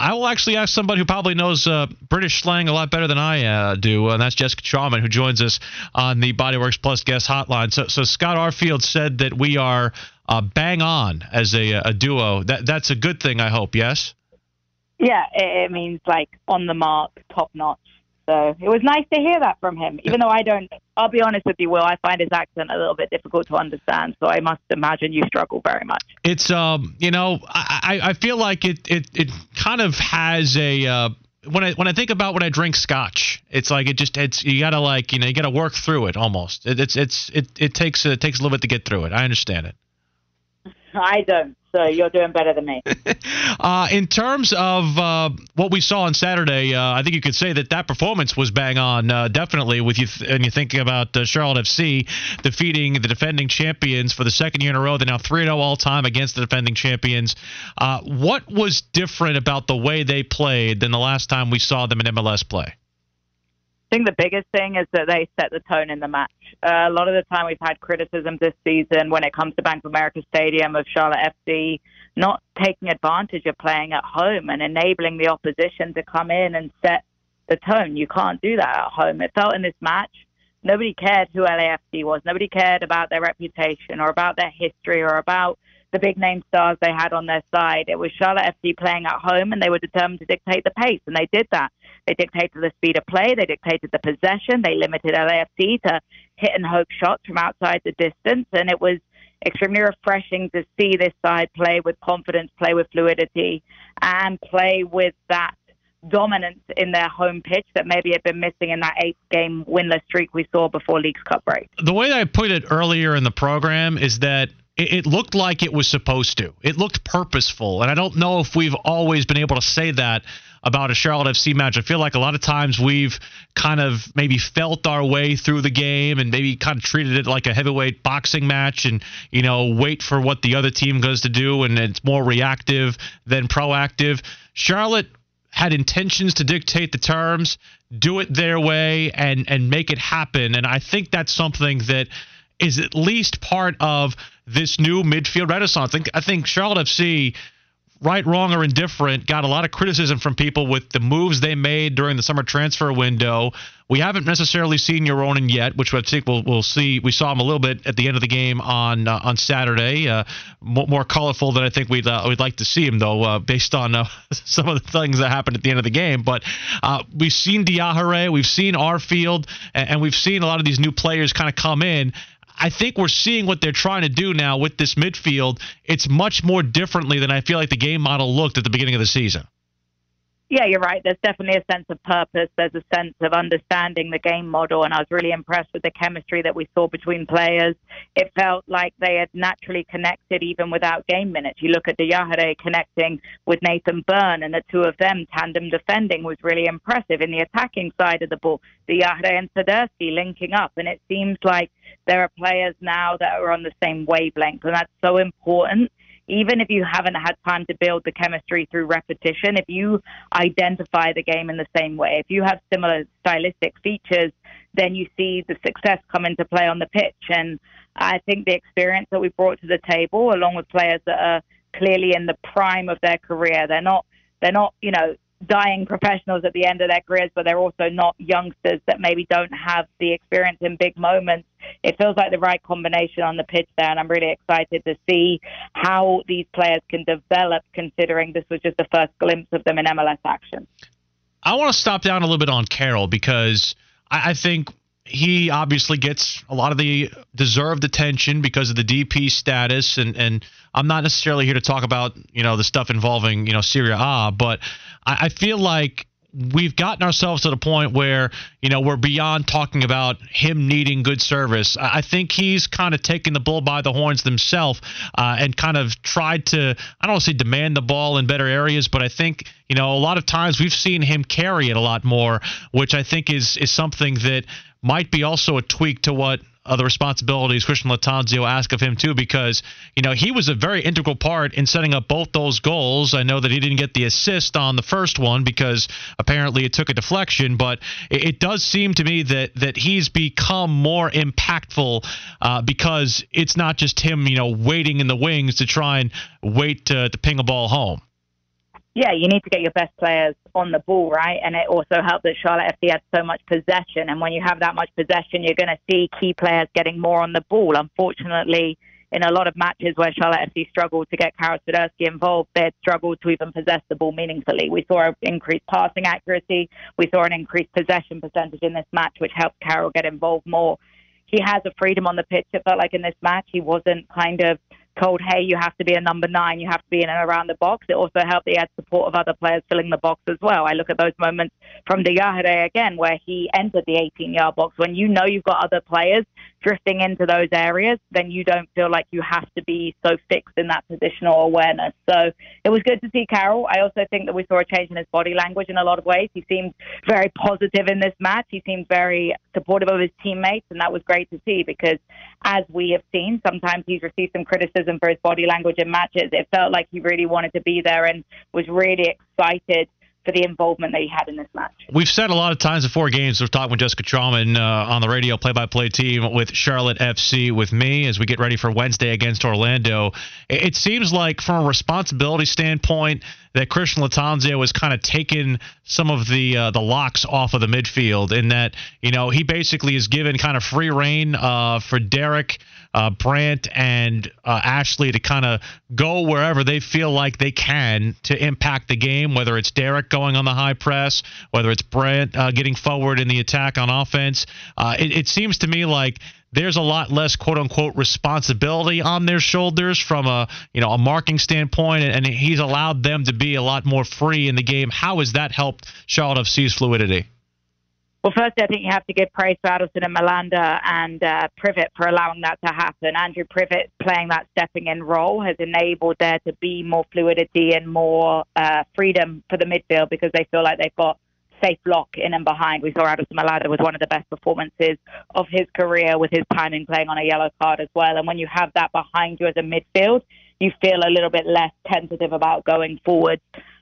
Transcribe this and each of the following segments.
I will actually ask somebody who probably knows uh, British slang a lot better than I uh, do, and that's Jessica Charman, who joins us on the Bodyworks Plus guest hotline. So, so Scott Arfield said that we are uh, bang on as a, a duo. That that's a good thing, I hope. Yes. Yeah, it, it means like on the mark, top notch. So it was nice to hear that from him. Even though I don't, I'll be honest with you, Will, I find his accent a little bit difficult to understand. So I must imagine you struggle very much. It's um, you know, I I feel like it it it kind of has a. Uh, when I when I think about when I drink scotch, it's like it just it's you gotta like you know you gotta work through it almost. It, it's it's it it takes it takes a little bit to get through it. I understand it. I don't. So you're doing better than me. uh, in terms of uh, what we saw on Saturday, uh, I think you could say that that performance was bang on. Uh, definitely, with you th- and you thinking about uh, Charlotte FC defeating the defending champions for the second year in a row. They're now three zero all time against the defending champions. Uh, what was different about the way they played than the last time we saw them in MLS play? I think the biggest thing is that they set the tone in the match. Uh, a lot of the time we've had criticism this season when it comes to Bank of America Stadium of Charlotte FC not taking advantage of playing at home and enabling the opposition to come in and set the tone. You can't do that at home. It felt in this match nobody cared who LAFC was. Nobody cared about their reputation or about their history or about the big name stars they had on their side. It was Charlotte FC playing at home, and they were determined to dictate the pace, and they did that. They dictated the speed of play, they dictated the possession, they limited LAFC to hit and hope shots from outside the distance, and it was extremely refreshing to see this side play with confidence, play with fluidity, and play with that dominance in their home pitch that maybe had been missing in that eight game winless streak we saw before Leagues Cup break. The way I put it earlier in the program is that it, it looked like it was supposed to. It looked purposeful, and I don't know if we've always been able to say that about a Charlotte FC match. I feel like a lot of times we've kind of maybe felt our way through the game and maybe kind of treated it like a heavyweight boxing match and, you know, wait for what the other team goes to do and it's more reactive than proactive. Charlotte had intentions to dictate the terms, do it their way and and make it happen and I think that's something that is at least part of this new midfield renaissance. I think, I think Charlotte FC right, wrong, or indifferent, got a lot of criticism from people with the moves they made during the summer transfer window. We haven't necessarily seen Uronen yet, which I think we'll, we'll see. We saw him a little bit at the end of the game on uh, on Saturday. Uh, more, more, colorful than I think we'd uh, we'd like to see him, though, uh, based on uh, some of the things that happened at the end of the game. But uh, we've seen Diarra, we've seen Arfield, and, and we've seen a lot of these new players kind of come in. I think we're seeing what they're trying to do now with this midfield. It's much more differently than I feel like the game model looked at the beginning of the season. Yeah, you're right. There's definitely a sense of purpose. There's a sense of understanding the game model, and I was really impressed with the chemistry that we saw between players. It felt like they had naturally connected even without game minutes. You look at Diarra connecting with Nathan Byrne, and the two of them tandem defending was really impressive. In the attacking side of the ball, Diarra and Swiderski linking up, and it seems like there are players now that are on the same wavelength, and that's so important even if you haven't had time to build the chemistry through repetition, if you identify the game in the same way, if you have similar stylistic features, then you see the success come into play on the pitch. And I think the experience that we brought to the table, along with players that are clearly in the prime of their career, they're not they're not you know dying professionals at the end of their careers, but they're also not youngsters that maybe don't have the experience in big moments. It feels like the right combination on the pitch there, and I'm really excited to see how these players can develop, considering this was just the first glimpse of them in MLS action. I want to stop down a little bit on Carroll because I, I think he obviously gets a lot of the deserved attention because of the DP status, and and I'm not necessarily here to talk about you know the stuff involving you know Serie A, but I, I feel like we've gotten ourselves to the point where you know we're beyond talking about him needing good service. I think he's kind of taken the bull by the horns himself uh, and kind of tried to I don't want to say demand the ball in better areas, but I think you know a lot of times we've seen him carry it a lot more, which I think is is something that might be also a tweak to what uh, the responsibilities Christian Lattanzio asked of him too, because you know he was a very integral part in setting up both those goals. I know that he didn't get the assist on the first one because apparently it took a deflection, but it, it does seem to me that that he's become more impactful uh, because it's not just him, you know, waiting in the wings to try and wait to, to ping a ball home yeah, you need to get your best players on the ball, right? And it also helped that Charlotte FC had so much possession. And when you have that much possession, you're going to see key players getting more on the ball. Unfortunately, in a lot of matches where Charlotte FC struggled to get Karol Swiderski involved, they had struggled to even possess the ball meaningfully. We saw an increased passing accuracy. We saw an increased possession percentage in this match, which helped Karol get involved more. He has a freedom on the pitch. It felt like in this match he wasn't kind of told, hey, you have to be a number nine, you have to be in and around the box. It also helped he had support of other players filling the box as well. I look at those moments from Diakhaté again, where he entered the 18 yard box. When you know you've got other players drifting into those areas, then you don't feel like you have to be so fixed in that positional awareness. So it was good to see Karol. I also think that we saw a change in his body language in a lot of ways. He seemed very positive in this match. He seemed very supportive of his teammates, and that was great to see because, as we have seen, sometimes he's received some criticism for his body language in matches. It felt like he really wanted to be there and was really excited for the involvement that he had in this match. We've said a lot of times before games, we've talked with Jessica Charman uh, on the radio play by play team with Charlotte FC with me as we get ready for Wednesday against Orlando. It seems like, from a responsibility standpoint, that Christian Lattanzio has kind of taken some of the uh, the locks off of the midfield, in that you know he basically is given kind of free reign uh, for Derrick uh, Brandt and uh, Ashley to kind of go wherever they feel like they can to impact the game, whether it's Derrick going on the high press, whether it's Brandt uh, getting forward in the attack on offense. Uh, it, it seems to me like there's a lot less quote unquote responsibility on their shoulders from a you know a marking standpoint and he's allowed them to be a lot more free in the game how has that helped Charlotte FC's fluidity well, first, I think you have to give praise to Adilson and Malanda and uh, Privett for allowing that to happen. Andrew Privett playing that stepping in role has enabled there to be more fluidity and more uh, freedom for the midfield because they feel like they've got safe lock in and behind. We saw Adilson Malanda with one of the best performances of his career with his timing playing on a yellow card as well. And when you have that behind you as a midfield, you feel a little bit less tentative about going forward.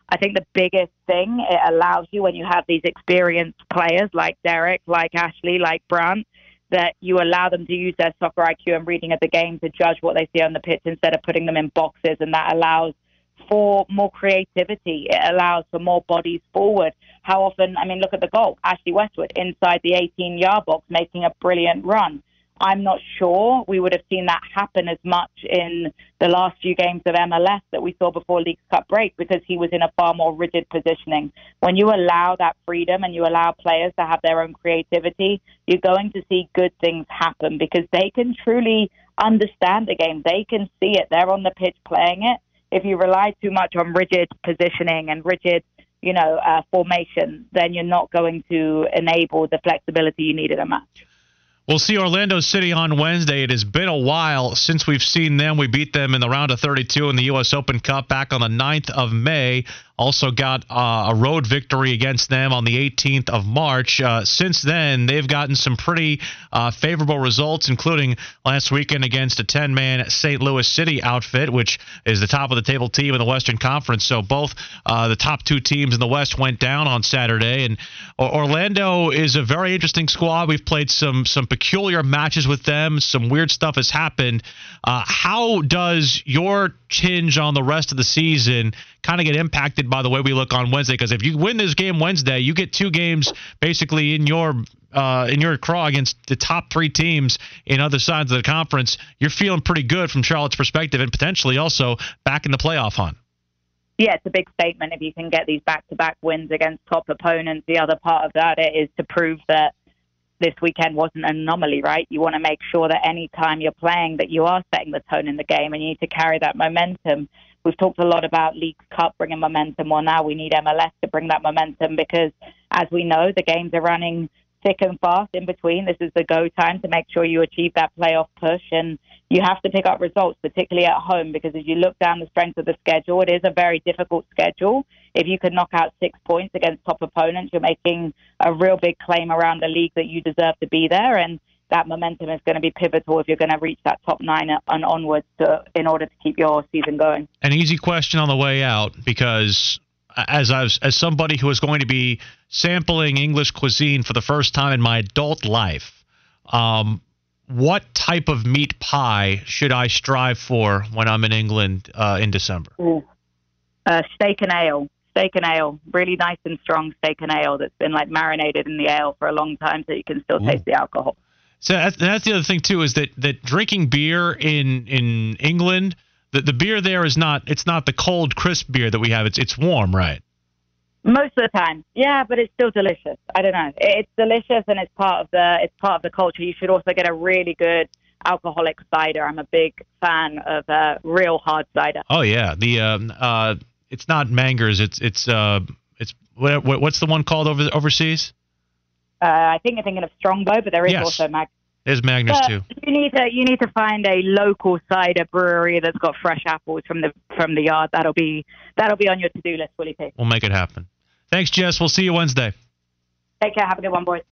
I think the biggest thing it allows you when you have these experienced players like Derrick, like Ashley, like Brandt, that you allow them to use their soccer IQ and reading of the game to judge what they see on the pitch instead of putting them in boxes. And that allows for more creativity. It allows for more bodies forward. How often, I mean, look at the goal. Ashley Westwood inside the 18 yard box making a brilliant run. I'm not sure we would have seen that happen as much in the last few games of MLS that we saw before League Cup break because he was in a far more rigid positioning. When you allow that freedom and you allow players to have their own creativity, you're going to see good things happen because they can truly understand the game. They can see it. They're on the pitch playing it. If you rely too much on rigid positioning and rigid you know, uh, formation, then you're not going to enable the flexibility you need in a match. We'll see Orlando City on Wednesday. It has been a while since we've seen them. We beat them in the round of 32 in the U.S. Open Cup back on the 9th of May. Also got uh, a road victory against them on the 18th of March. Uh, since then, they've gotten some pretty uh, favorable results, including last weekend against a 10 man St. Louis City outfit, which is the top of the table team in the Western Conference. So both uh, the top two teams in the West went down on Saturday. And Orlando is a very interesting squad. We've played some, some peculiar matches with them, some weird stuff has happened. Uh, how does your tinge on the rest of the season kind of get impacted by the way we look on Wednesday. Because if you win this game Wednesday, you get two games basically in your uh, in your craw against the top three teams in other sides of the conference. You're feeling pretty good from Charlotte's perspective, and potentially also back in the playoff hunt. Yeah, it's a big statement if you can get these back-to-back wins against top opponents. The other part of that is to prove that this weekend wasn't an anomaly, right? You want to make sure that any time you're playing that you are setting the tone in the game and you need to carry that momentum We've talked a lot about League Cup bringing momentum. Well, now we need MLS to bring that momentum because, as we know, the games are running thick and fast in between. This is the go time to make sure you achieve that playoff push. And you have to pick up results, particularly at home, because as you look down the strength of the schedule, it is a very difficult schedule. If you can knock out six points against top opponents, you're making a real big claim around the league that you deserve to be there. And that momentum is going to be pivotal if you're going to reach that top nine and onwards to, in order to keep your season going. An easy question on the way out because as I was, as somebody who is going to be sampling English cuisine for the first time in my adult life, um, what type of meat pie should I strive for when I'm in England uh, in December? Uh, steak and ale. Steak and ale. Really nice and strong steak and ale that's been like marinated in the ale for a long time so you can still Ooh. taste the alcohol. So that's, that's the other thing too is that, that drinking beer in in England, the, the beer there is not it's not the cold crisp beer that we have. It's it's warm, right? Most of the time, yeah, but it's still delicious. I don't know. It's delicious and it's part of the it's part of the culture. You should also get a really good alcoholic cider. I'm a big fan of uh, real hard cider. Oh yeah, the um, uh, it's not Mangers. It's it's uh, it's what, what's the one called over overseas? Uh, I think you're thinking of Strongbow, but there is yes. also Mag. There's Magners too. You need to you need to find a local cider brewery that's got fresh apples from the from the yard. That'll be that'll be on your to do list, Willie P. We'll make it happen. Thanks, Jess. We'll see you Wednesday. Take care. Have a good one, boys.